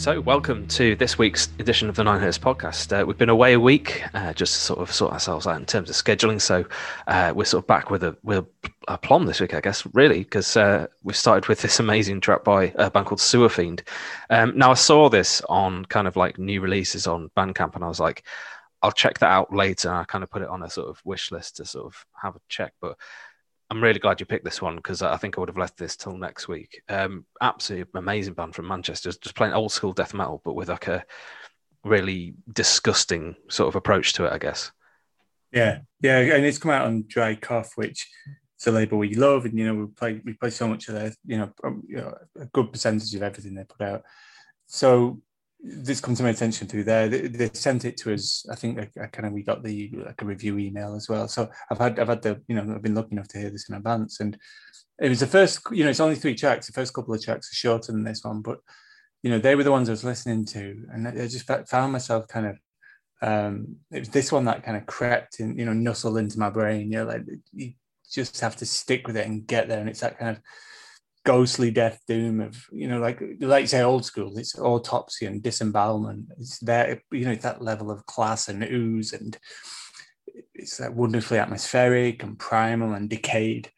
So, welcome to this week's edition of the Nine Hertz podcast. Uh, we've been away a week, uh, just to sort of sort ourselves out in terms of scheduling. So, uh, we're sort of back with a with a plum this week, I guess, really, because uh, we started with this amazing track by a band called Sewer Fiend. Um, now, I saw this on kind of like new releases on Bandcamp, and I was like, I'll check that out later. I kind of put it on a sort of wish list to sort of have a check, but I'm really glad you picked this one because I think I would have left this till next week. Um, absolutely amazing band from Manchester, just playing old school death metal, but with like a really disgusting sort of approach to it, I guess. Yeah, yeah, and it's come out on Dry Cough, which is a label we love, and you know we play we play so much of their, you know, you know, a good percentage of everything they put out. So this come to my attention through there. They, they sent it to us. I think I, I kind of we got the like a review email as well. So I've had I've had the you know I've been lucky enough to hear this in advance, and it was the first you know it's only three tracks. The first couple of tracks are shorter than this one, but you know they were the ones I was listening to, and I just found myself kind of um it was this one that kind of crept in you know nuzzled into my brain. You know like you just have to stick with it and get there, and it's that kind of ghostly death doom of you know like like you say old school it's autopsy and disembowelment. It's there you know it's that level of class and ooze and it's that wonderfully atmospheric and primal and decayed.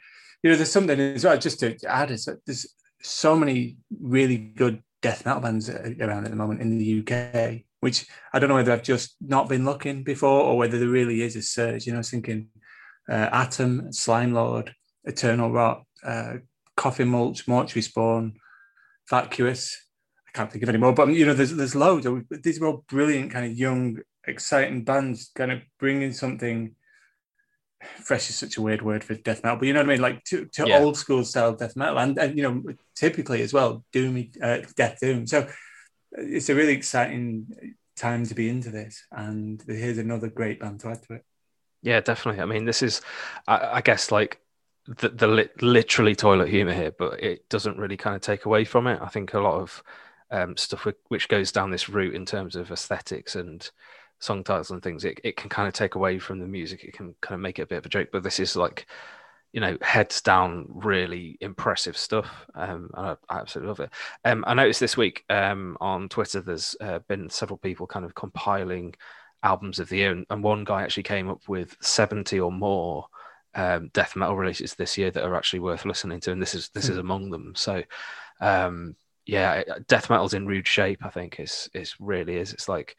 You know there's something as well just to add is that there's so many really good death metal bands around at the moment in the uk which i don't know whether i've just not been looking before or whether there really is a surge. You know i was thinking uh, atom Slimelord eternal rot uh, Coffin Mulch, Mortuary Spawn, Vacuous. I can't think of any more, but you know, there's there's loads. These are all brilliant, kind of young, exciting bands, kind of bringing something fresh is such a weird word for death metal, but you know what I mean, like to, to yeah. old school style death metal, and, and you know, typically as well, doomy uh, death doom. So it's a really exciting time to be into this, and here's another great band to add to it. Yeah, definitely. I mean, this is, I, I guess, like the, the li- literally toilet humor here, but it doesn't really kind of take away from it. I think a lot of um, stuff which goes down this route in terms of aesthetics and song titles and things, it, it can kind of take away from the music. It can kind of make it a bit of a joke, but this is like, you know, heads down, really impressive stuff. Um, I, I, absolutely love it. Um, I noticed this week um, on Twitter, there's uh, been several people kind of compiling albums of the year, and, and one guy actually came up with 70 or more um, death metal releases this year that are actually worth listening to, and this is this is hmm. among them. So, um, yeah, death metal's in rude shape. I think it's it's really is. It's like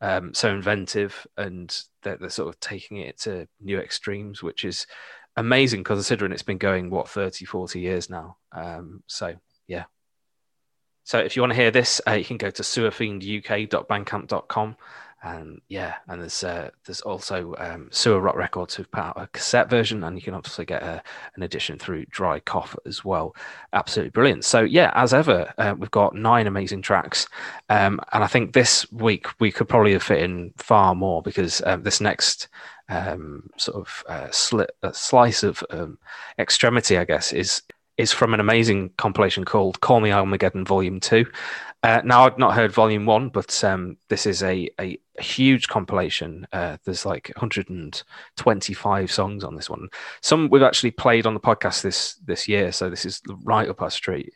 um, so inventive, and they're, they're sort of taking it to new extremes, which is amazing considering it's been going what 30 40 years now um, so yeah so if you want to hear this uh, you can go to sewerfienduk.bandcamp.com and yeah, and there's uh, there's also um, Sewer Rot Records who've put out a cassette version, and you can obviously get a, an edition through Dry Cough as well. Absolutely brilliant. So yeah, as ever, uh, we've got nine amazing tracks, um, and I think this week we could probably have fit in far more because um, this next um, sort of uh, sli- slice of um, extremity, I guess, is is from an amazing compilation called Call Me Armageddon Volume 2. Uh, now, I've not heard Volume 1, but um, this is a, a, a huge compilation. Uh, there's like 125 songs on this one. Some we've actually played on the podcast this this year, so this is right up our street.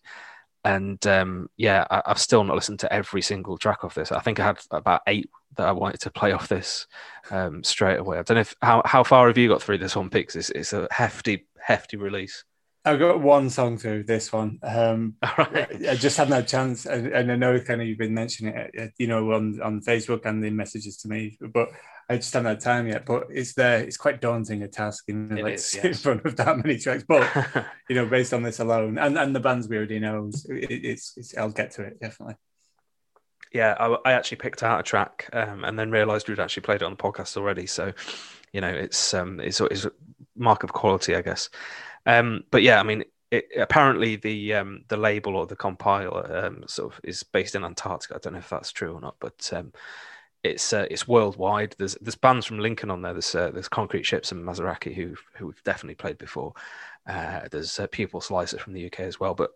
And um, yeah, I, have still not listened to every single track of this. I think I had about eight that I wanted to play off this um, straight away. I don't know if how, how far have you got through this one, Pix? It's, it's a hefty, hefty release. I've got one song through this one. Um, right. I just had a chance, and, and, I know kind of you've been mentioning it, uh, you know, on, on Facebook and the messages to me, but I just haven't had time yet. But it's there. It's quite daunting a task, you know, like is, yes. in front of that many tracks. But you know, based on this alone, and, and the bands we already know, it, it's, it's I'll get to it definitely. Yeah, I, I actually picked out a track um, and then realised we'd actually played it on the podcast already. So, you know, it's um, it's, it's a mark of quality, I guess. Um, but yeah, I mean, it, apparently the um, the label or the compiler um, sort of is based in Antarctica. I don't know if that's true or not, but um, it's uh, it's worldwide. There's there's bands from Lincoln on there. There's uh, there's Concrete Ships and Mazaraki who who we've definitely played before. Uh, there's uh, Pupil Slicer from the UK as well, but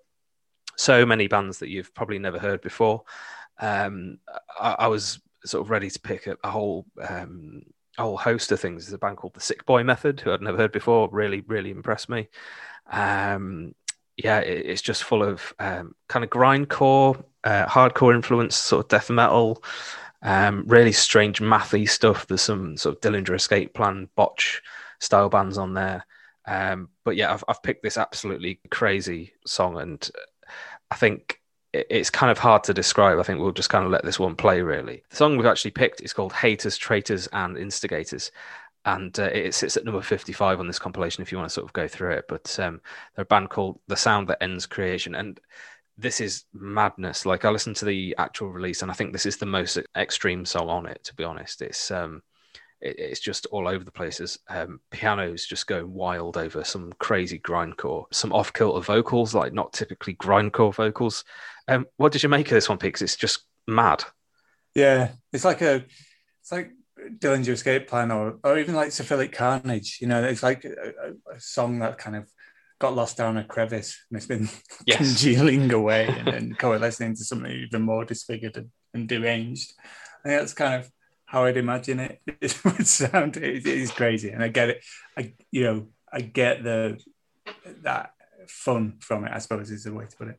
so many bands that you've probably never heard before. Um, I, I, was sort of ready to pick a, a whole um, whole host of things. There's a band called the Sick Boy Method, who I'd never heard before. Really, really impressed me. Um, yeah, it, it's just full of um, kind of grindcore, uh, hardcore influence, sort of death metal, um, really strange mathy stuff. There's some sort of Dillinger Escape Plan botch style bands on there. Um, but yeah, I've, I've picked this absolutely crazy song, and I think it's kind of hard to describe. I think we'll just kind of let this one play, really. The song we've actually picked is called Haters, Traitors, and Instigators. And uh, it sits at number 55 on this compilation if you want to sort of go through it. But um, they're a band called The Sound That Ends Creation. And this is madness. Like I listened to the actual release, and I think this is the most extreme song on it. To be honest, it's um, it, it's just all over the places. Um, pianos just going wild over some crazy grindcore, some off kilter vocals, like not typically grindcore vocals. Um, what did you make of this one, Pete? it's just mad. Yeah, it's like a, it's like Dillinger Escape Plan, or or even like Cephalic Carnage. You know, it's like a, a song that kind of got lost down a crevice and it's been yes. congealing away and then coalescing into something even more disfigured and, and deranged. I think that's kind of how I'd imagine it. It would sound. It is crazy, and I get it. I you know I get the that fun from it. I suppose is the way to put it.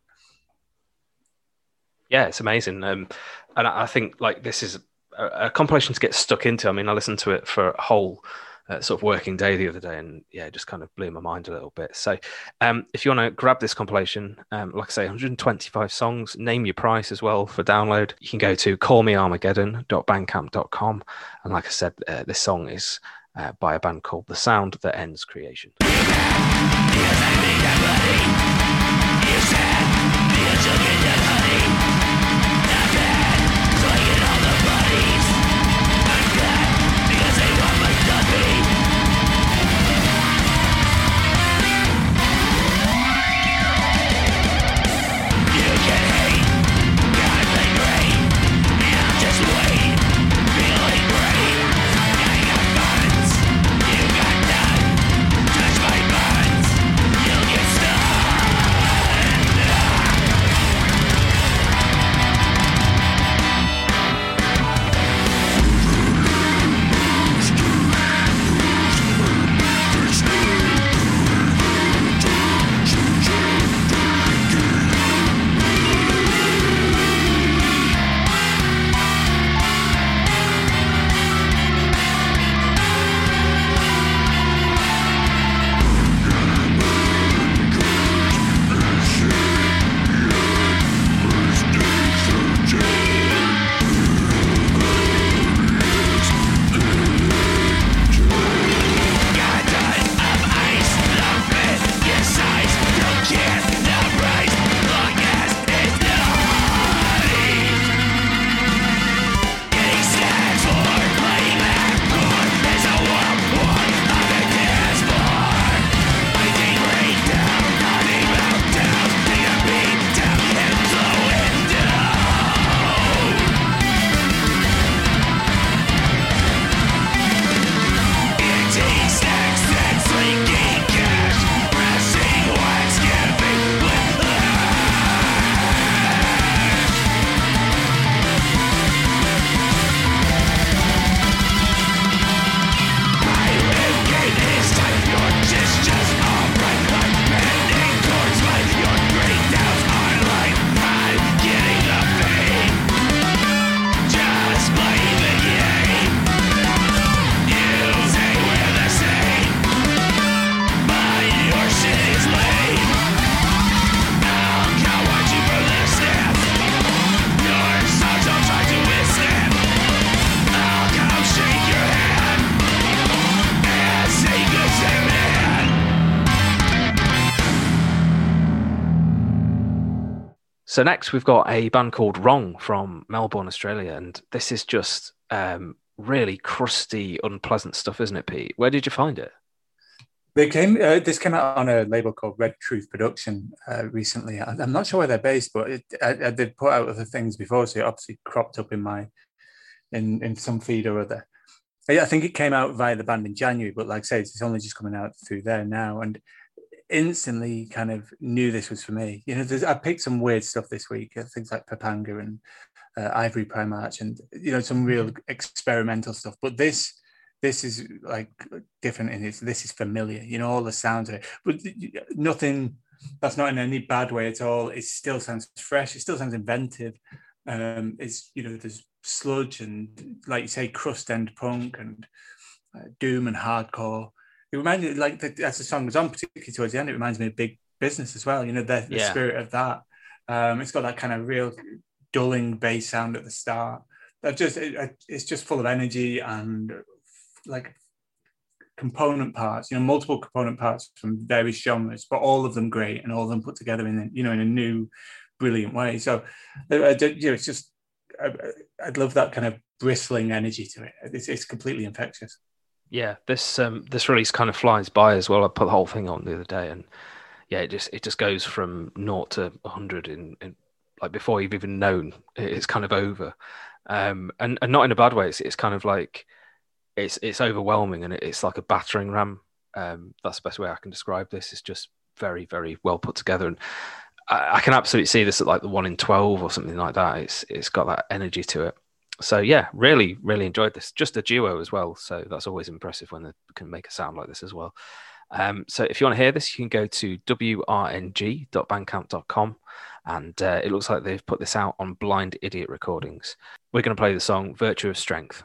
Yeah, it's amazing, um, and I think like this is a, a compilation to get stuck into. I mean, I listened to it for a whole uh, sort of working day the other day, and yeah, it just kind of blew my mind a little bit. So, um, if you want to grab this compilation, um, like I say, 125 songs, name your price as well for download. You can go to callmearmageddon.bandcamp.com, and like I said, uh, this song is uh, by a band called The Sound That Ends Creation. So next we've got a band called WRØNG from Melbourne, Australia, and this is just um, really crusty, unpleasant stuff, isn't it, Pete? Where did you find it? They came. Uh, this came out on a label called Red Truth Production uh, recently. I'm not sure where they're based, but it, I, I, did put out other things before, so it obviously cropped up in my in in some feed or other. I think it came out via the band in January, but like I say, it's only just coming out through there now. And instantly kind of knew this was for me. You know, I picked some weird stuff this week, uh, things like Papangu and uh, Ivory Primarch, and you know some real mm-hmm. experimental stuff. But this, this is like different, and it's this is familiar. You know, all the sounds of it, but nothing that's not in any bad way at all. It still sounds fresh. It still sounds inventive. Um, it's you know there's sludge and like you say crust end punk and uh, doom and hardcore. It reminds me like the, as the song was on, particularly towards the end, it reminds me of Big Business as well. You know the, the yeah. spirit of that. Um, it's got that kind of real dulling bass sound at the start. That just it, it's just full of energy and like component parts. You know, multiple component parts from various genres, but all of them great and all of them put together in a, you know in a new, brilliant way. So, uh you know, it's just I, would love that kind of bristling energy to it. It's, it's completely infectious. Yeah, this um, this release kind of flies by as well. I put the whole thing on the other day, and yeah, it just it just goes from naught to hundred in, in like before you've even known it's kind of over, um, and and not in a bad way. It's it's kind of like it's it's overwhelming and it's like a battering ram. Um, that's the best way I can describe this. It's just very very well put together, and I, I can absolutely see this at like the one in twelve or something like that. It's it's got that energy to it so yeah, really, really enjoyed this. Just a duo as well, so that's always impressive when they can make a sound like this as well. Um, so if you want to hear this, you can go to wrng.bandcamp.com, and uh, it looks like they've put this out on Blind Idiot Recordings. We're going to play the song "Virtue of Strength."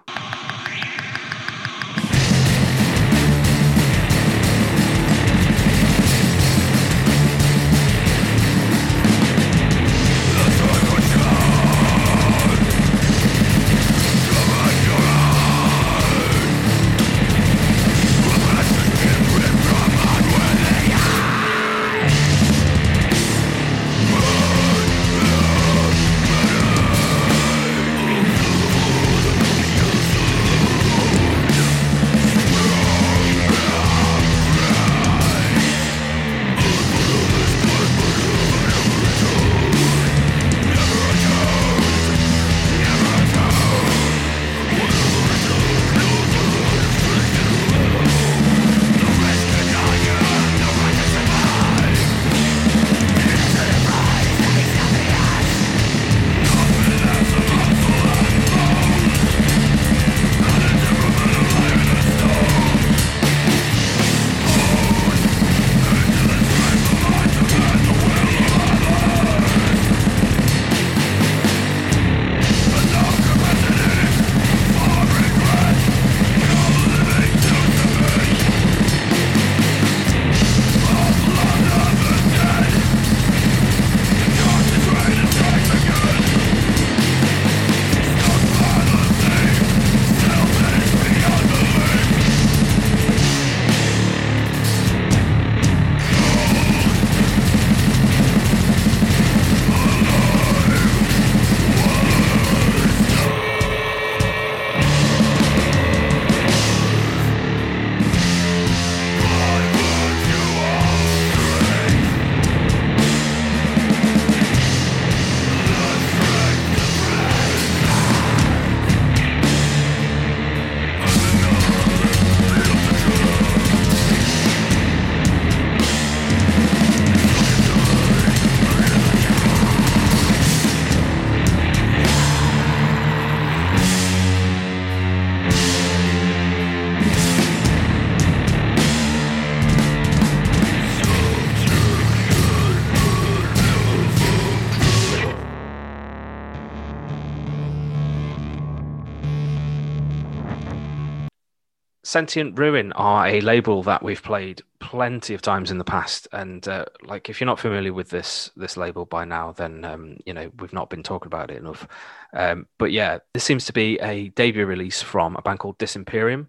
Sentient Ruin are a label that we've played plenty of times in the past, and uh, like if you're not familiar with this this label by now, then um, you know we've not been talking about it enough. Um, but yeah, this seems to be a debut release from a band called Disimperium,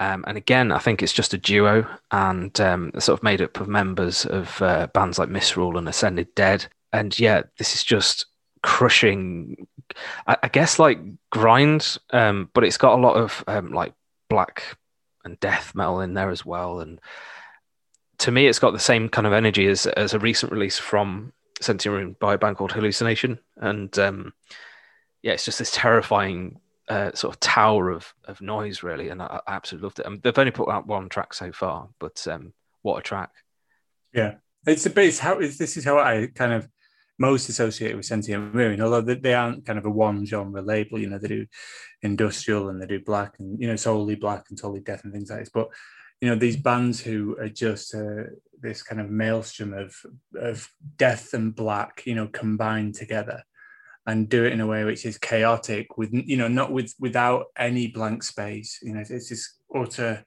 um, and again, I think it's just a duo and um, sort of made up of members of uh, bands like Misrule and Ascended Dead. And yeah, this is just crushing. I, I guess like grind, um, but it's got a lot of um, like black and death metal in there as well. And to me, it's got the same kind of energy as as a recent release from Sentient by a band called Hallucination. And um, yeah, it's just this terrifying uh, sort of tower of of noise, really. And I, I absolutely loved it. And they've only put out one track so far, but um, what a track! Yeah, it's a bit. How is this is how I kind of most associated with Sentient Ruin, although they aren't kind of a one genre label. You know, they do industrial and they do black and you know solely black and solely death and things like this. But you know these bands who are just uh, this kind of maelstrom of of death and black, you know, combined together, and do it in a way which is chaotic, with you know, not with without any blank space. You know, it's this utter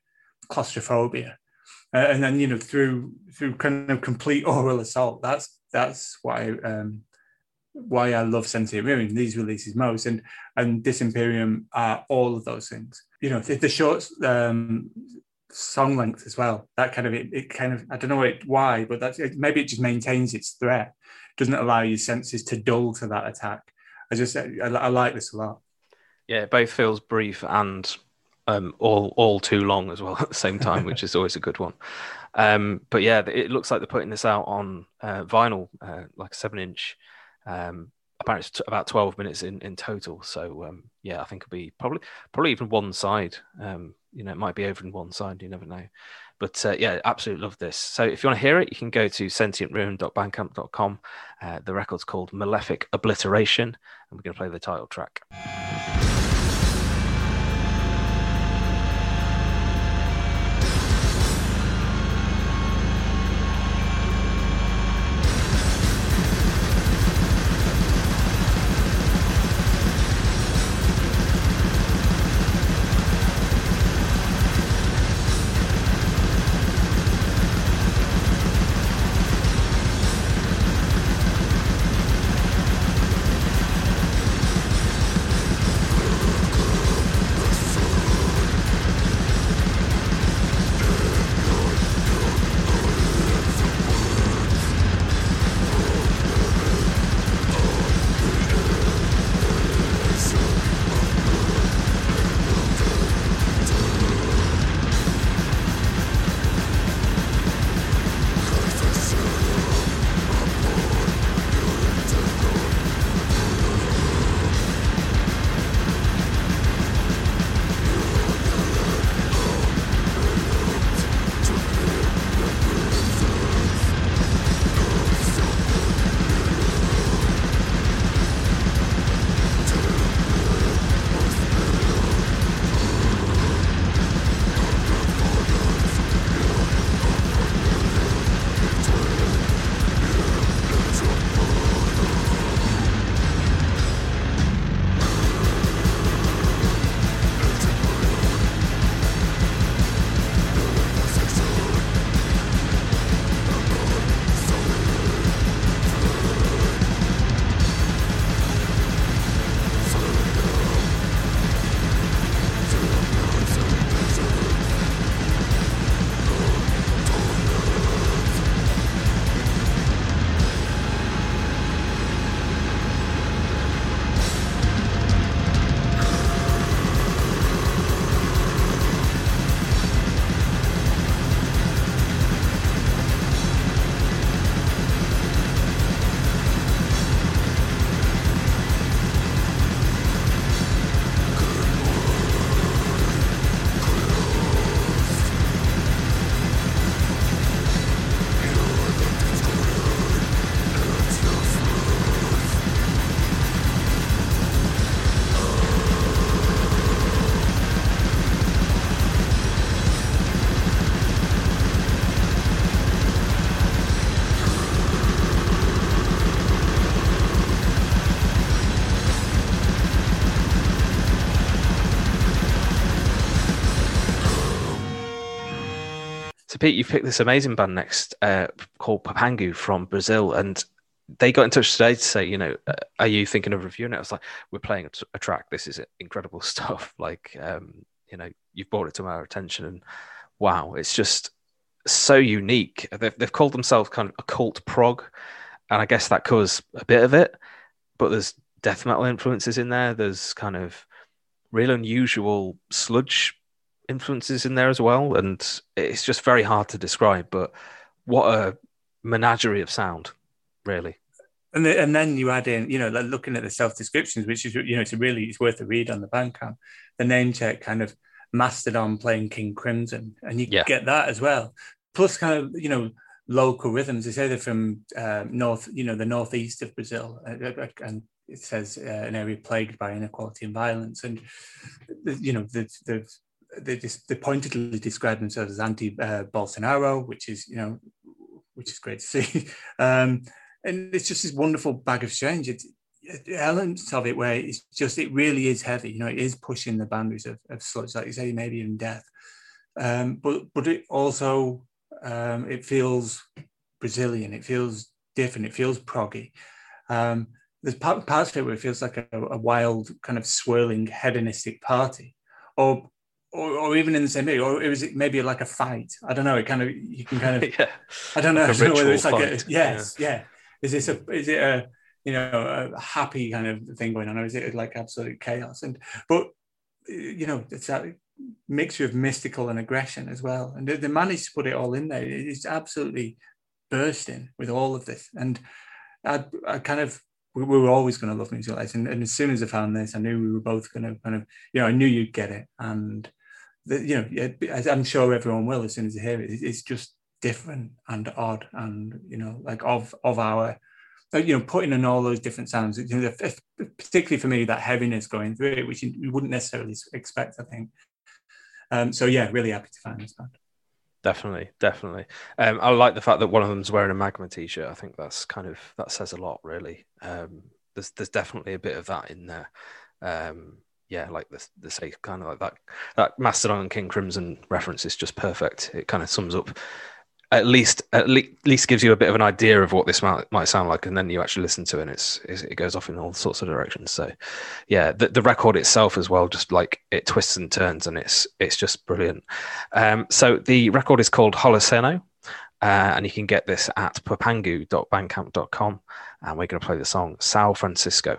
claustrophobia, uh, and then you know through through kind of complete oral assault. That's that's why um, why I love Sentient Ruin, these releases most, and and Disimperium are all of those things. You know, the, the short um, song length as well. That kind of it, it kind of I don't know it, why, but that's it, maybe it just maintains its threat. Doesn't allow your senses to dull to that attack. I just I, I like this a lot. Yeah, it both feels brief and um, all all too long as well at the same time, which is always a good one. Um, but yeah, it looks like they're putting this out on uh, vinyl, uh, like a seven inch. Um, apparently, it's t- about twelve minutes in, in total. So um, yeah, I think it'll be probably probably even one side. Um, you know, it might be over in one side. You never know. But uh, yeah, absolutely love this. So if you want to hear it, you can go to sentientruin.bandcamp.com. Uh, the record's called Malefic Obliteration, and we're going to play the title track. Pete, you've picked this amazing band next uh, called Papangu from Brazil, and they got in touch today to say, you know, uh, are you thinking of reviewing it? I was like, we're playing a, t- a track. This is incredible stuff. Like, um, you know, you've brought it to our attention, and wow, it's just so unique. They've, they've called themselves kind of occult prog, and I guess that covers a bit of it. But there's death metal influences in there. There's kind of real unusual sludge influences in there as well, and it's just very hard to describe. But what a menagerie of sound, really. And, the, and then you add in, you know, like looking at the self descriptions, which is, you know, it's really it's worth a read on the Bandcamp. The name check kind of Mastodon playing King Crimson, and you yeah. get that as well. Plus, kind of, you know, local rhythms. They say they're from uh, north, you know, the northeast of Brazil, uh, uh, and it says uh, an area plagued by inequality and violence. And you know, the the they just they pointedly describe themselves as anti-Bolsonaro, which is you know, which is great to see. Um, and it's just this wonderful bag of strange. It's elements of it where it's just it really is heavy. You know, it is pushing the boundaries of, of sludge, like you say, maybe even death. Um, but but it also um, it feels Brazilian. It feels different. It feels proggy. Um, there's parts of it where it feels like a, a, wild kind of swirling hedonistic party, or or, or even in the same way, or it was maybe like a fight. I don't know. It kind of you can kind of yeah. I don't know. Like I don't know whether it's like fight. a yes, yeah. yeah. Is this a is it a you know a happy kind of thing going on, or is it like absolute chaos? And but you know it's that mixture of mystical and aggression as well, and they, they managed to put it all in there. It's absolutely bursting with all of this, and I, I kind of we, we were always going to love music like and, and as soon as I found this, I knew we were both going to kind of you know I knew you'd get it, and the, you know I'm sure everyone will as soon as they hear it. It's just different and odd, and you know like of of our you know, putting in all those different sounds, you know, particularly for me, that heaviness going through it, which you wouldn't necessarily expect, I think. Um, so yeah, really happy to find this band. Definitely, definitely. Um, I like the fact that one of them's wearing a Magma t-shirt. I think that's kind of that says a lot, really. Um, there's there's definitely a bit of that in there. Um, yeah, like the the say kind of like that that Mastodon King Crimson reference is just perfect. It kind of sums up at least at least gives you a bit of an idea of what this might, might sound like, and then you actually listen to it, and it's it goes off in all sorts of directions. So, yeah, the, the record itself as well, just like it twists and turns, and it's it's just brilliant. Um, so the record is called Holoceno, uh, and you can get this at papangu.bandcamp.com, and we're going to play the song Sao Francisco.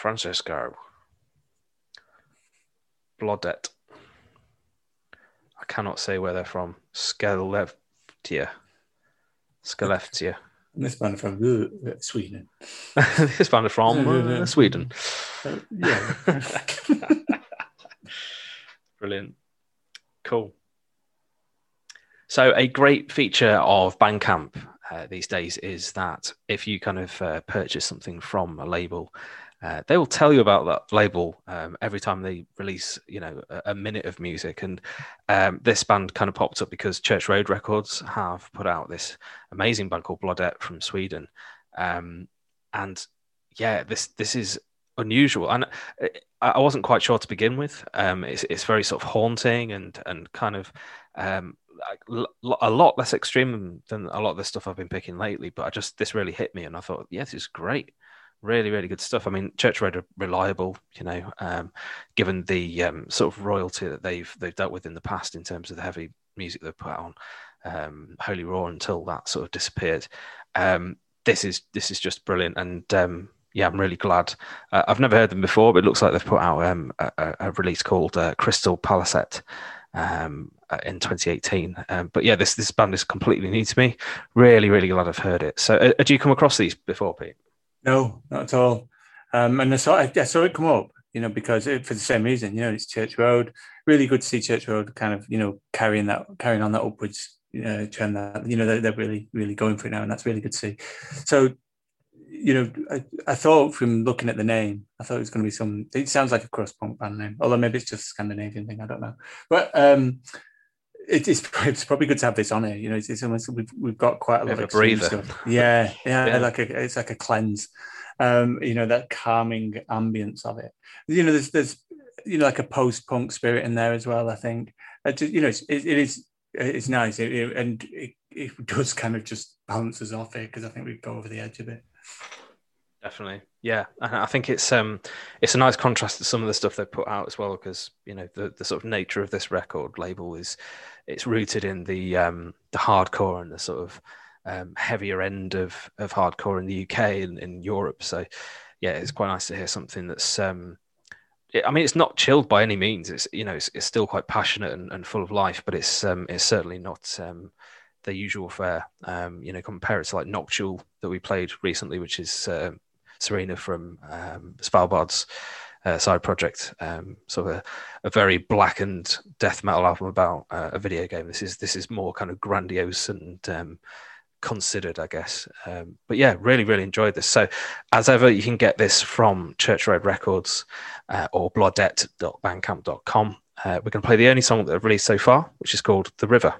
Francisco. Blodet. I cannot say where they're from. Skellefteå. Skellefteå. This band from uh, Sweden. this band are from uh, Sweden. Uh, yeah. Brilliant. Cool. So, a great feature of Bandcamp uh, these days is that if you kind of uh, purchase something from a label, uh, they will tell you about that label um, every time they release, you know, a, a minute of music. And um, this band kind of popped up because Church Road Records have put out this amazing band called Blodet from Sweden. Um, and yeah, this this is unusual, and uh, I wasn't quite sure to begin with. Um, it's it's very sort of haunting and and kind of um, a lot less extreme than a lot of the stuff I've been picking lately. But I just this really hit me, and I thought, yeah, this is great really really good stuff i mean church road are reliable you know um, given the um, sort of royalty that they've they've dealt with in the past in terms of the heavy music they've put on um, holy roar until that sort of disappeared um, this is this is just brilliant and um, yeah i'm really glad uh, i've never heard them before but it looks like they've put out um, a, a, release called uh, crystal palisade um, uh, in 2018. Um, but yeah, this this band is completely new to me. Really, really glad I've heard it. So, uh, do you come across these before, Pete? No, not at all. Um, and I saw, I saw it come up, you know, because it, for the same reason, you know, it's Church Road. Really good to see Church Road kind of, you know, carrying that, carrying on that upwards uh, trend. That you know, they're, they're really, really going for it now, and that's really good to see. So, you know, I, I thought from looking at the name, I thought it was going to be some. It sounds like a cross punk band name, although maybe it's just a Scandinavian thing. I don't know, but um, it, it's, it's probably good to have this on here. You know, it's, it's almost we've we've got quite a lot of breather. Stuff. Yeah, yeah, yeah, like a it's like a cleanse. Um, you know, that calming ambience of it. You know, there's there's you know like a post punk spirit in there as well. I think. Just, you know, it's, it, it is it's nice, it, it, and it, it does kind of just bounces off it because I think we go over the edge a bit. Definitely, yeah. And I think it's um it's a nice contrast to some of the stuff they've put out as well because you know the the sort of nature of this record label is it's rooted in the um, the hardcore and the sort of um, heavier end of of hardcore in the UK and in Europe. So yeah, it's quite nice to hear something that's. Um, it, I mean, it's not chilled by any means. It's you know, it's, it's still quite passionate and, and, full of life, but it's um, it's certainly not um, the usual fare. Um, you know, compare it to like Noctule that we played recently, which is uh, Serena from um, Svalbard's uh, side project, um, sort of a, a, very blackened death metal album about uh, a video game. This is this is more kind of grandiose and um, considered, I guess. Um, but yeah, really, really enjoyed this. So, as ever, you can get this from Church Road Records uh, or blodet.bandcamp.com. Uh, we're going to play the only song that I've released so far, which is called The River.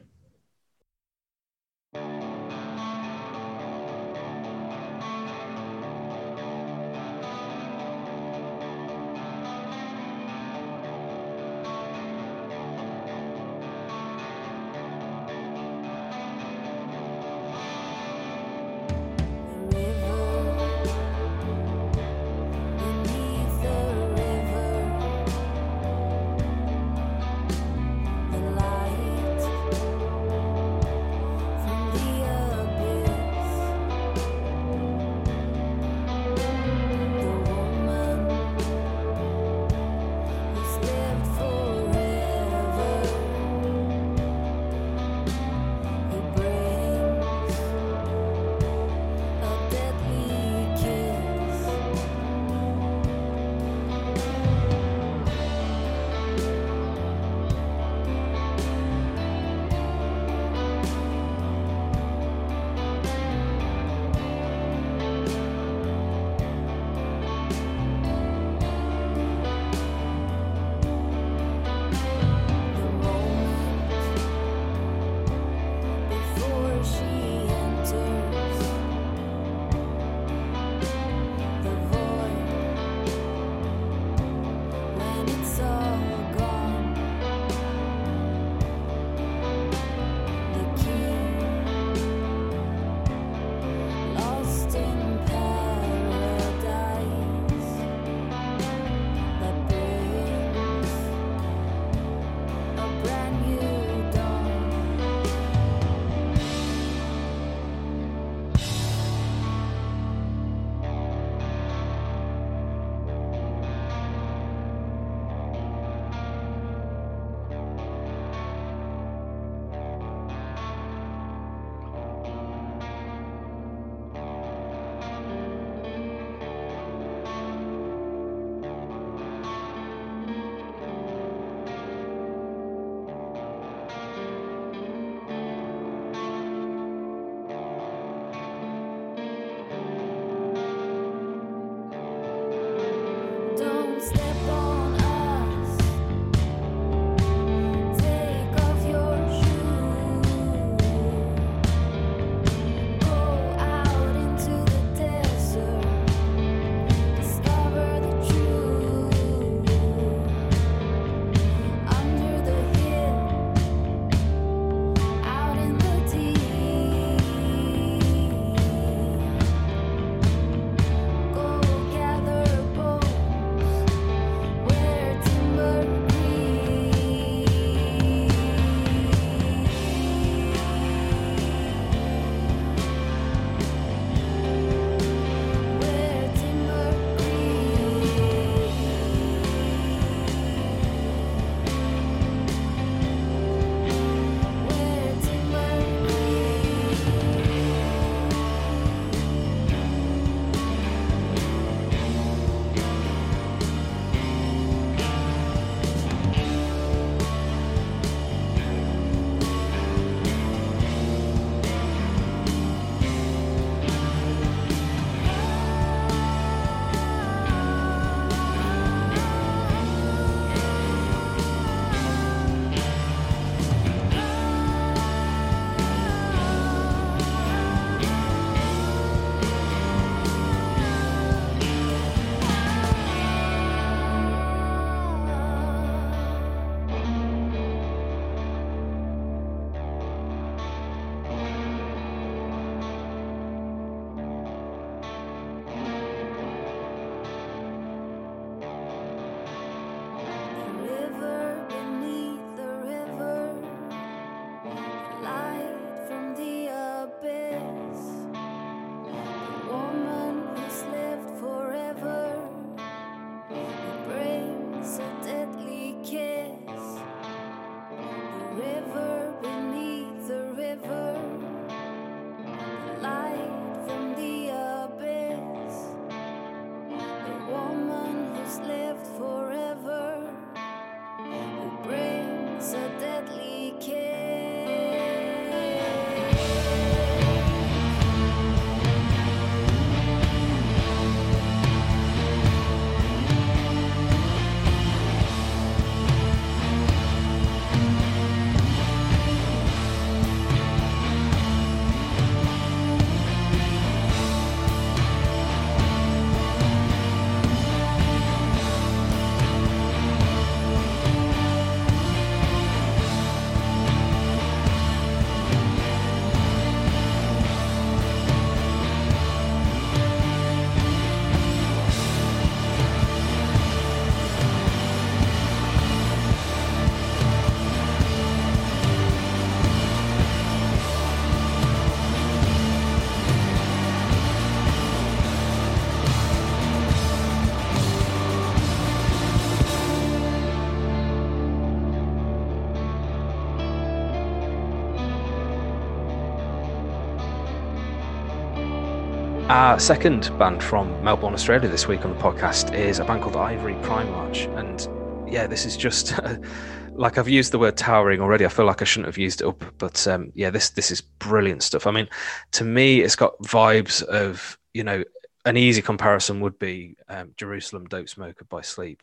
Our second band from Melbourne, Australia this week on the podcast is a band called Ivory Primarch. And yeah, this is just like I've used the word towering already. I feel like I shouldn't have used it up, but um, yeah, this this is brilliant stuff. I mean, to me, it's got vibes of you know an easy comparison would be um, Jerusalem Dope Smoker by Sleep,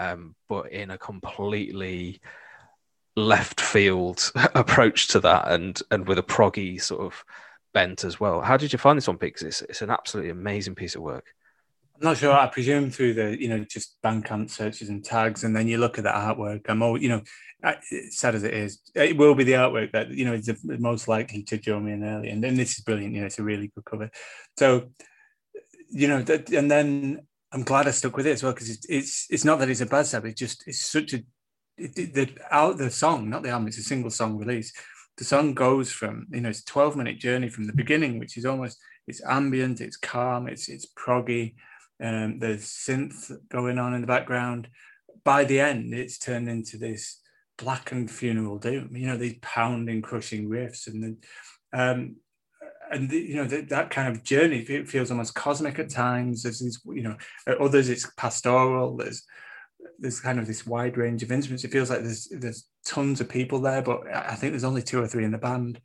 um, but in a completely left field approach to that, and and with a proggy sort of bent as well. How did you find this one, Pete? Because it's it's an absolutely amazing piece of work. I'm not sure. I presume through the you know just Bandcamp searches and tags, and then you look at the artwork. I'm all you know, sad as it is, it will be the artwork that you know is the most likely to draw me in early. And then this is brilliant. You know, it's a really good cover. So, you know, that, and then I'm glad I stuck with it as well because it's, it's it's not that it's a bad stab. It's just it's such a it, the out the song, not the album. It's a single song release. The song goes from you know it's a 12 minute journey from the beginning, which is almost it's ambient, it's calm, it's it's proggy um, there's synth going on in the background. By the end, it's turned into this blackened funeral doom. You know, these pounding, crushing riffs, and then, um, and the, you know the, that kind of journey it feels almost cosmic at times. There's these, you know, at others it's pastoral. There's there's kind of this wide range of instruments. It feels like there's there's tons of people there, but I think there's only two or three in the band.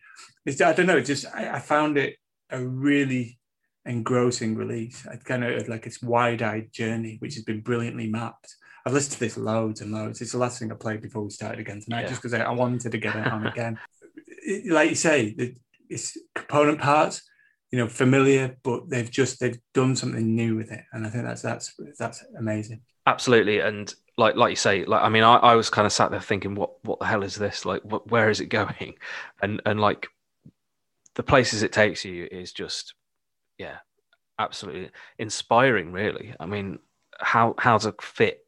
It's, I don't know. Just I, I found it a really engrossing release. I kind of like its wide-eyed journey, which has been brilliantly mapped. I've listened to this loads and loads. It's the last thing I played before we started again tonight, yeah. just because I, I, wanted to get it on again. It, like you say, it, it's component parts, you know, familiar, but they've just they've done something new with it, and I think that's that's that's amazing. Absolutely, and like like you say, like I mean, I, I was kind of sat there thinking, what what the hell is this? Like, what, where is it going? And and like the places it takes you is just yeah, absolutely inspiring. Really, I mean, how how to fit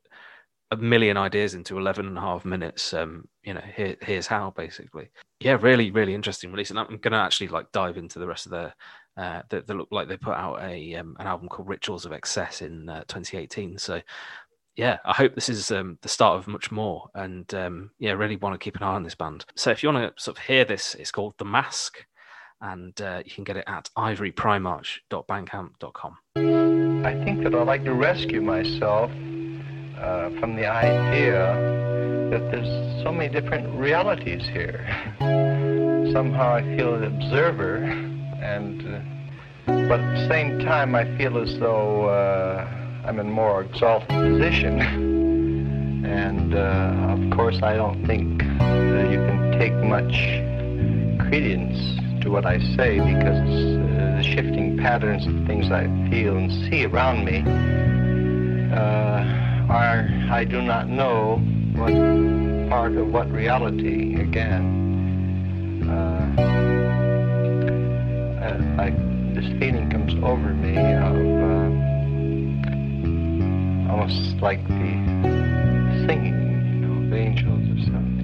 a million ideas into 11 and a half minutes um you know here, here's how basically yeah really really interesting release and i'm gonna actually like dive into the rest of the uh they look like they put out a um, an album called rituals of excess in uh, 2018 so yeah i hope this is um, the start of much more and um yeah really want to keep an eye on this band so if you want to sort of hear this it's called the masque and uh, you can get it at ivoryprimarch.bandcamp.com. I think that I'd like to rescue myself uh, from the idea that there's so many different realities here. Somehow I feel an observer, and uh, but at the same time I feel as though uh, I'm in a more exalted position. and uh, of course, I don't think you can take much credence to what I say because uh, the shifting patterns of things I feel and see around me uh, are, I do not know what part of what reality again. Uh, uh I, this feeling comes over me uh, almost like the singing of angels or something.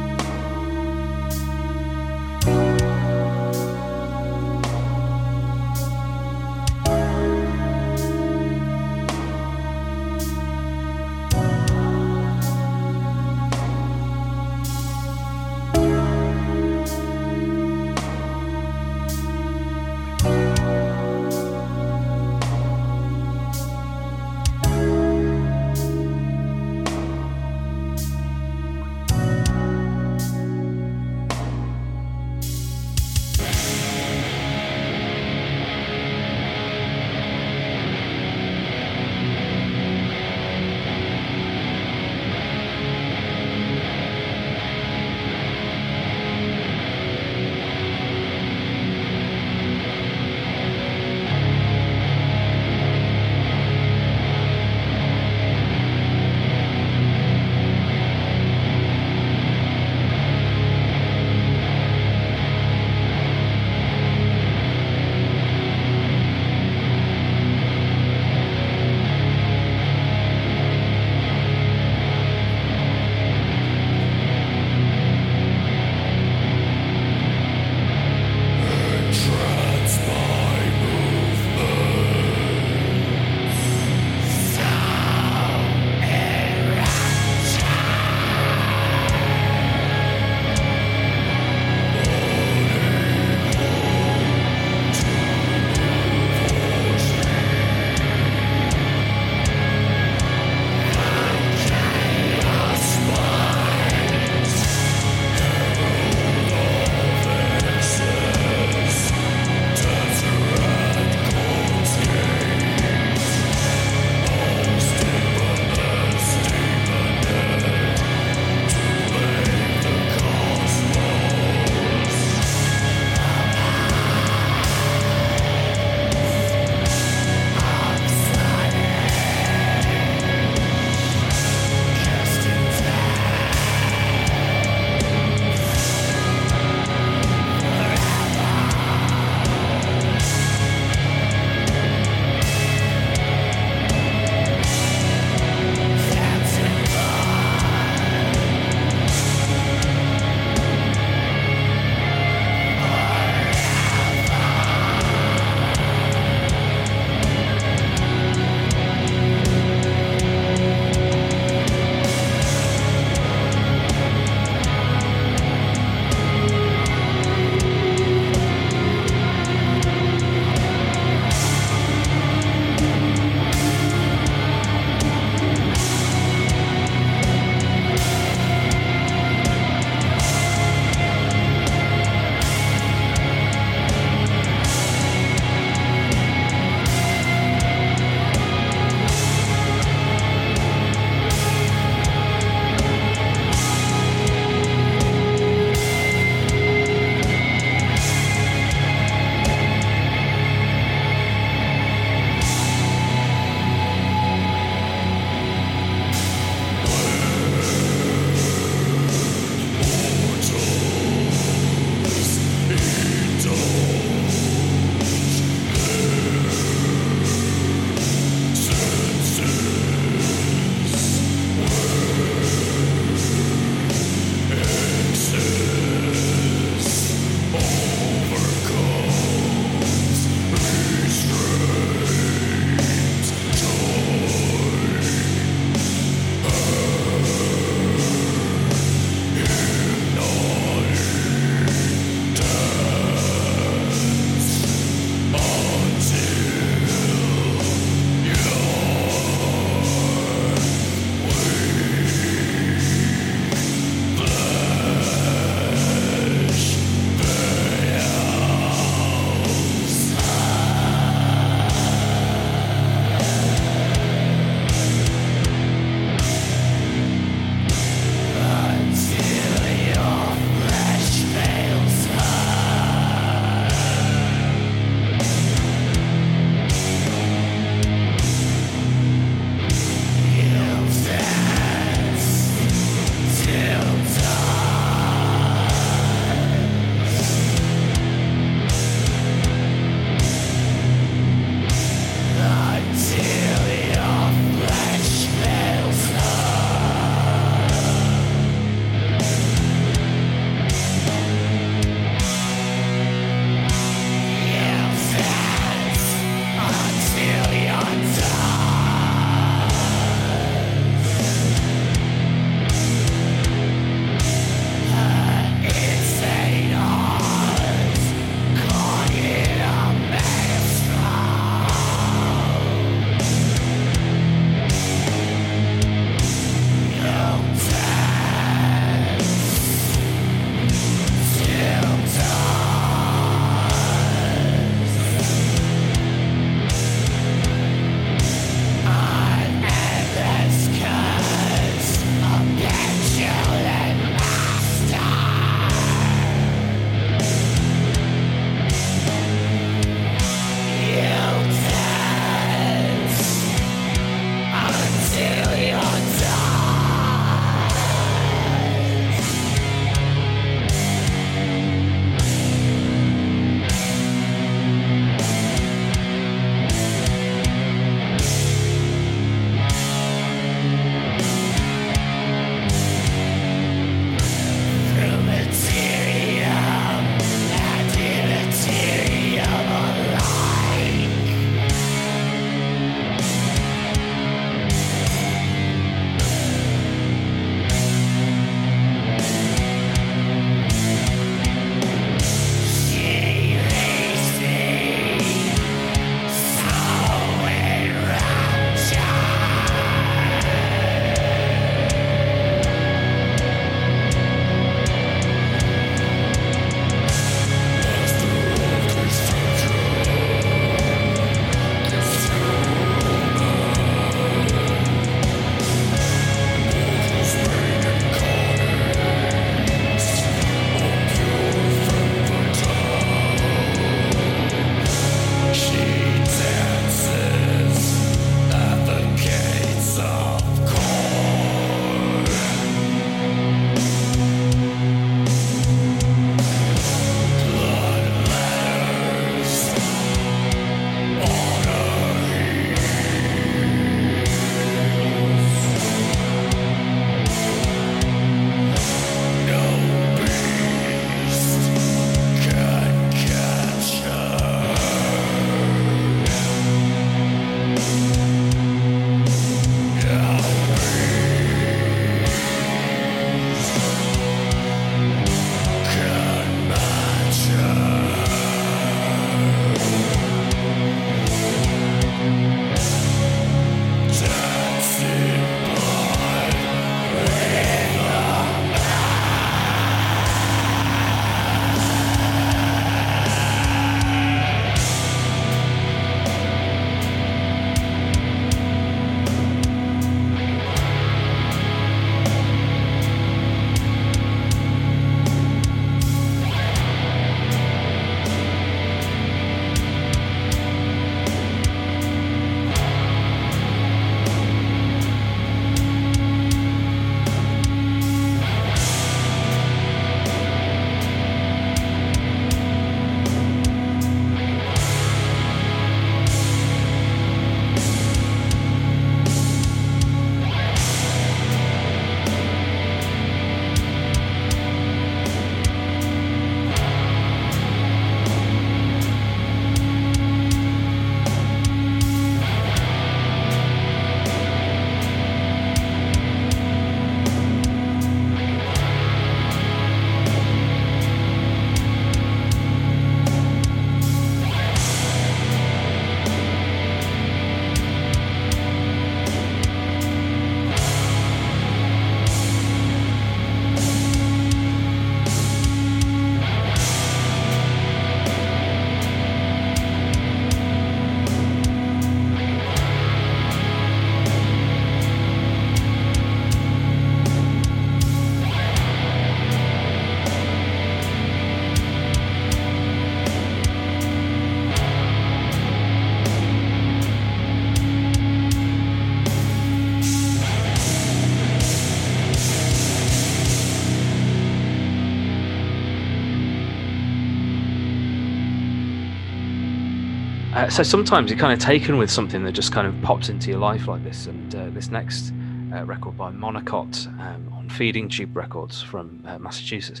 So sometimes you're kind of taken with something that just kind of pops into your life like this. And uh, this next uh, record by Monocot um, on Feeding Tube Records from uh, Massachusetts,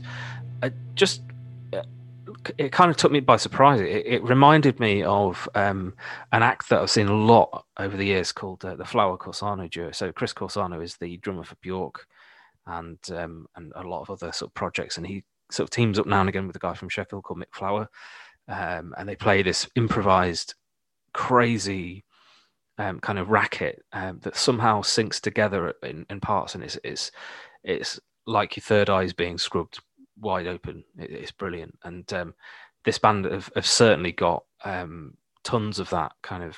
uh, just uh, it kind of took me by surprise. It, it reminded me of um, an act that I've seen a lot over the years called the Flower Corsano Duo. So Chris Corsano is the drummer for Bjork and um, and a lot of other sort of projects, and he sort of teams up now and again with a guy from Sheffield called Mick Flower um, and they play this improvised, crazy um, kind of racket um, that somehow syncs together in, in parts, and it's it's it's like your third eye is being scrubbed wide open. It, it's brilliant, and um, this band have, have certainly got um, tons of that kind of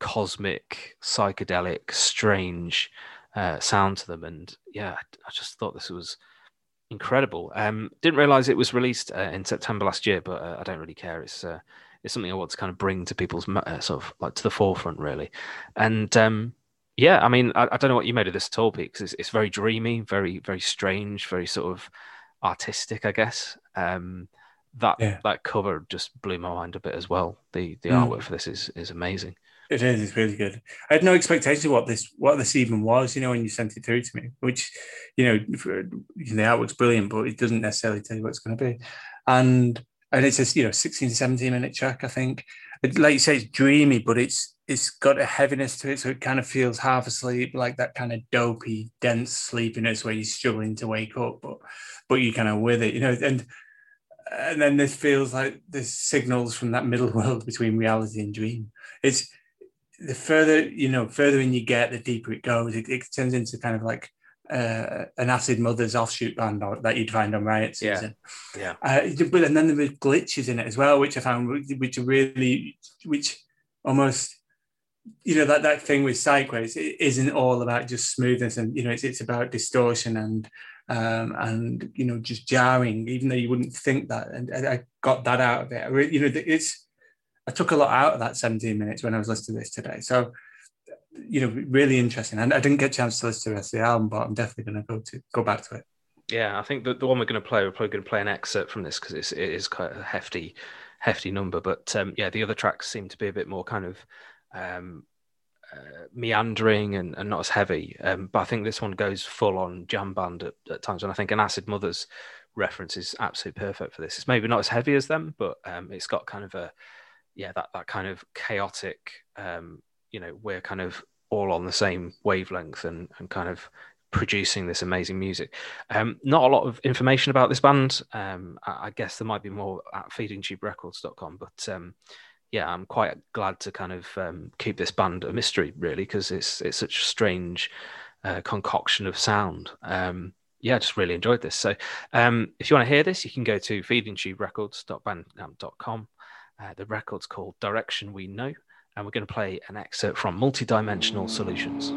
cosmic, psychedelic, strange uh, sound to them, and yeah, I just thought this was incredible. Um, didn't realize it was released uh, in September last year, but uh, I don't really care. It's it's something I want to kind of bring to people's uh, sort of like to the forefront, really. And um, yeah, I mean, I, I, don't know what you made of this at all, Pete, because it's, it's very dreamy, very very strange, very sort of artistic, I guess. Um, that yeah. that cover just blew my mind a bit as well. The the mm. artwork for this is is amazing. It is. It's really good. I had no expectation of what this what this even was. You know, when you sent it through to me, which, you know, for, the artwork's brilliant, but it doesn't necessarily tell you what it's going to be. And and it's a you know 16 17 minute track. I think, like you say, it's dreamy, but it's it's got a heaviness to it, so it kind of feels half asleep, like that kind of dopey, dense sleepiness where you're struggling to wake up, but but you're kind of with it, you know, and and then this feels like there's signals from that middle world between reality and dream. It's the further you know, further in you get, the deeper it goes. It, it turns into kind of like uh, an Acid Mothers offshoot band that you'd find on Riot Season. Yeah. yeah. Uh, but and then there were glitches in it as well, which I found which are really which almost you know that that thing with Sideways it isn't all about just smoothness and you know it's it's about distortion and um and you know just jarring even though you wouldn't think that and I, I got that out of it you know it's I took a lot out of that 17 minutes when I was listening to this today. So, you know, really interesting. And I didn't get a chance to listen to the rest of the album, but I'm definitely going to go to go back to it. Yeah, I think the, the one we're going to play, we're probably going to play an excerpt from this because it is quite a hefty, hefty number. But um, yeah, the other tracks seem to be a bit more kind of um, uh, meandering and, and, not as heavy. Um, but I think this one goes full on jam band at, at, times, and I think an Acid Mothers reference is absolutely perfect for this. It's maybe not as heavy as them, but um, it's got kind of a yeah, that that kind of chaotic, um, you know, we're kind of all on the same wavelength and and kind of producing this amazing music. Um, not a lot of information about this band. Um, I, I, guess there might be more at feedingtuberecords.com, but um, yeah, I'm quite glad to kind of um, keep this band a mystery, really, because it's it's such a strange uh, concoction of sound. Um, yeah, I just really enjoyed this. So, um, if you want to hear this, you can go to feedingtuberecords.bandcamp.com uh, the record's called Direction We Know, and we're going to play an excerpt from Multidimensional Solutions.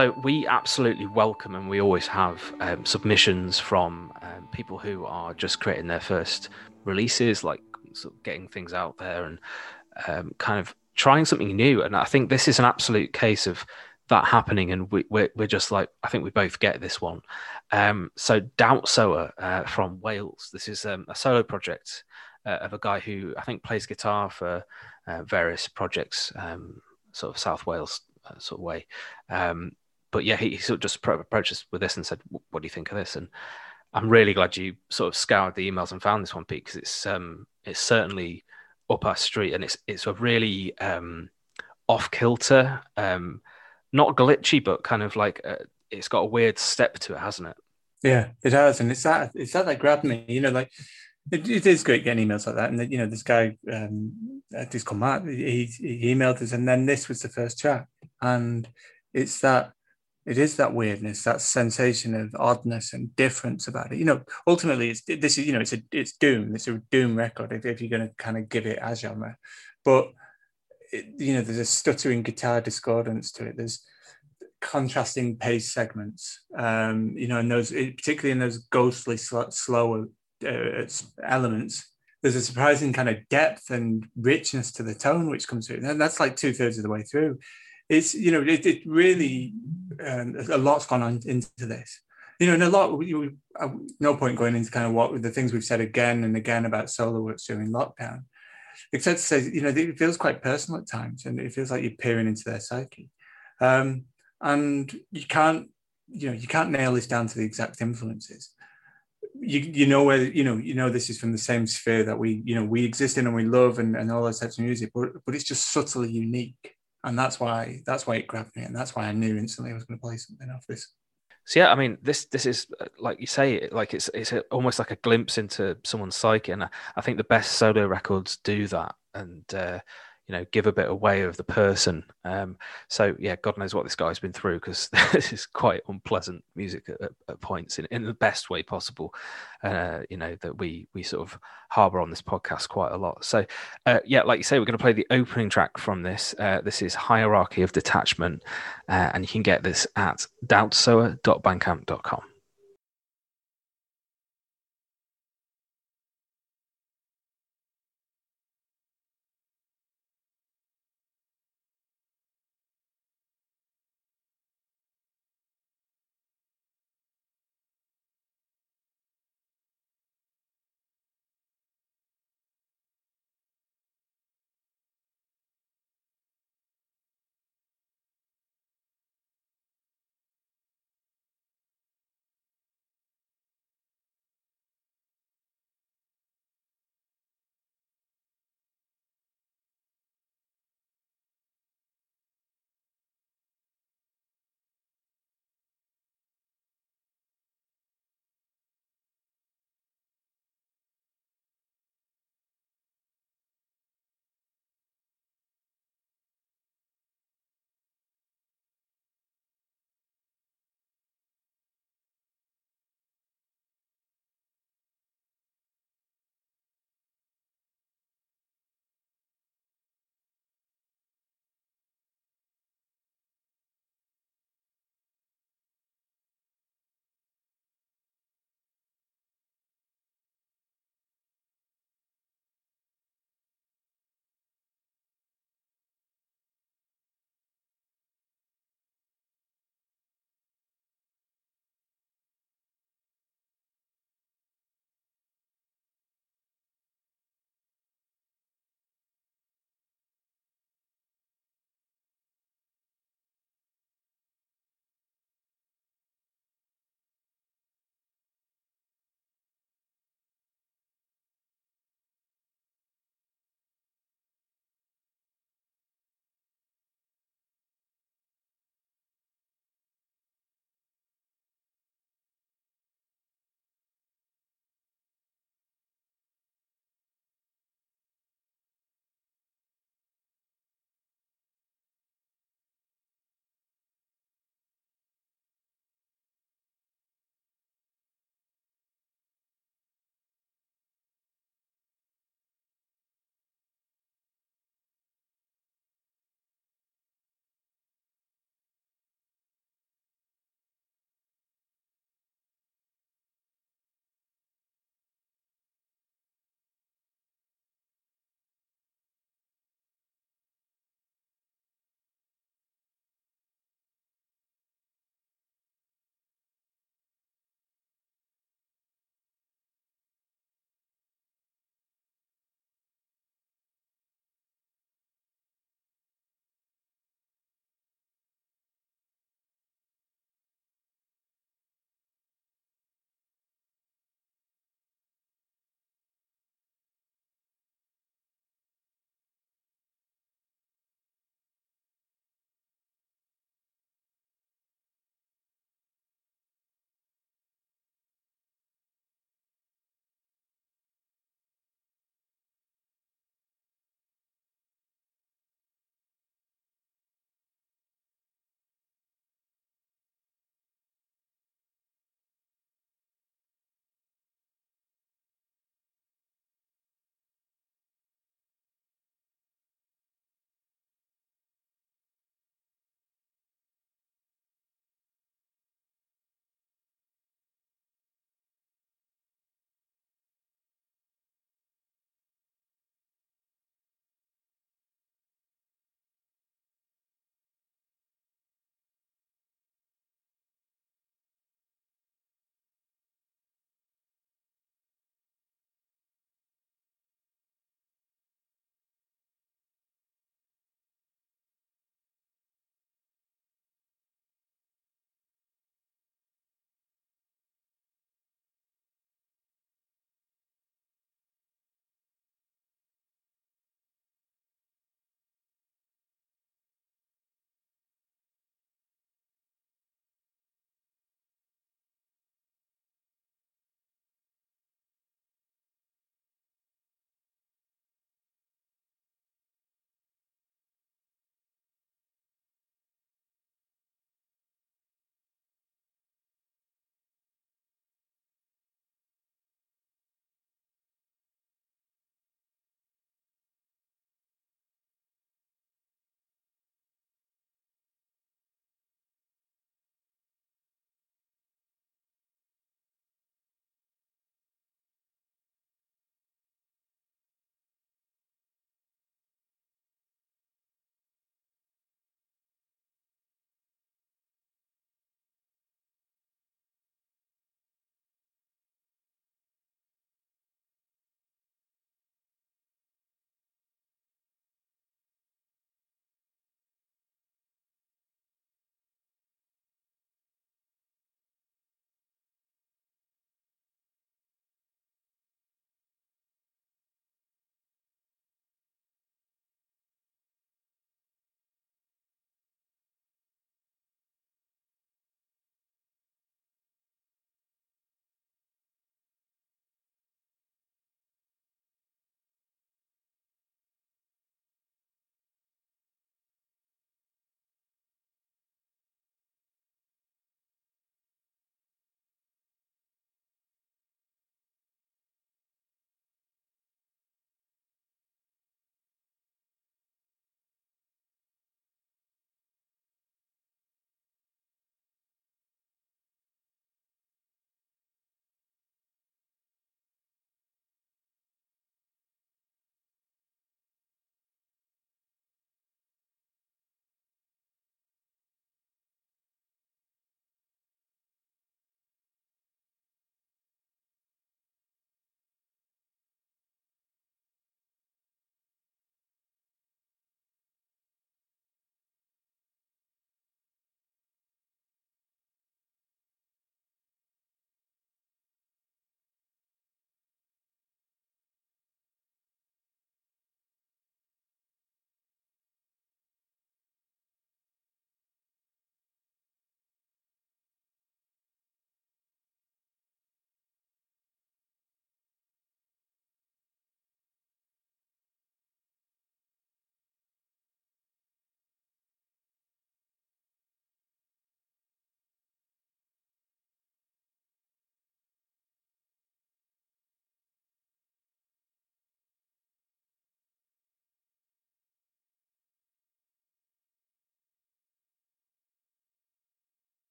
So we absolutely welcome, and we always have um, submissions from um, people who are just creating their first releases, like sort of getting things out there and um, kind of trying something new. And I think this is an absolute case of that happening, and we, we're, we're just like I think we both get this one. Um, so Doubtsower uh, from Wales. This is um, a solo project uh, of a guy who I think plays guitar for uh, various projects, um, sort of South Wales uh, sort of way. Um, but yeah, he, he, sort of just approached us with this and said, "What do you think of this?" And I'm really glad you sort of scoured the emails and found this one, Pete, because it's um, it's certainly up our street, and it's it's a really um, off kilter, um, not glitchy, but kind of like a, uh, it's got a weird step to it, hasn't it? Yeah, it has, and it's that it's that that grabbed me. You know, like it, it is great getting emails like that, and you know, this guy, um, this come out, he, he emailed us, and then this was the first chat, and it's that it is that weirdness, that sensation of oddness and difference about it. You know, ultimately, it's this is you know, it's a it's doom. It's a doom record if, if you're going to kind of give it a genre, but it, you know, there's a stuttering guitar discordance to it. There's contrasting pace segments. Um, you know, and those particularly in those ghostly sl- slower uh, elements. There's a surprising kind of depth and richness to the tone which comes through, and that's like two thirds of the way through it's you know it, it really um, a lot's gone on into this. You know and a lot we, uh, no point going into kind of what the things we've said again and again about solar works during lockdown. Except to say you know it feels quite personal at times and it feels like you're peering into their psyche. Um, and you can't you know you can't nail this down to the exact influences. You, you know where you know you know this is from the same sphere that we you know we exist in and we love and, and all those types of music but but it's just subtly unique and that's why that's why it grabbed me, and that's why I knew instantly I was going to play something off this. So yeah, I mean, this this is uh, like you say, like it's it's a, almost like a glimpse into someone's psyche, and I, I think the best solo records do that, and uh, you know give a bit away of the person. Um, so yeah god knows what this guy's been through because this is quite unpleasant music at, at points in, in, the best way possible uh, you know that we we sort of harbor on this podcast quite a lot. So uh, yeah like you say we're going to play the opening track from this. Uh, this is hierarchy of detachment uh, and you can get this at doubtsower.bandcamp.com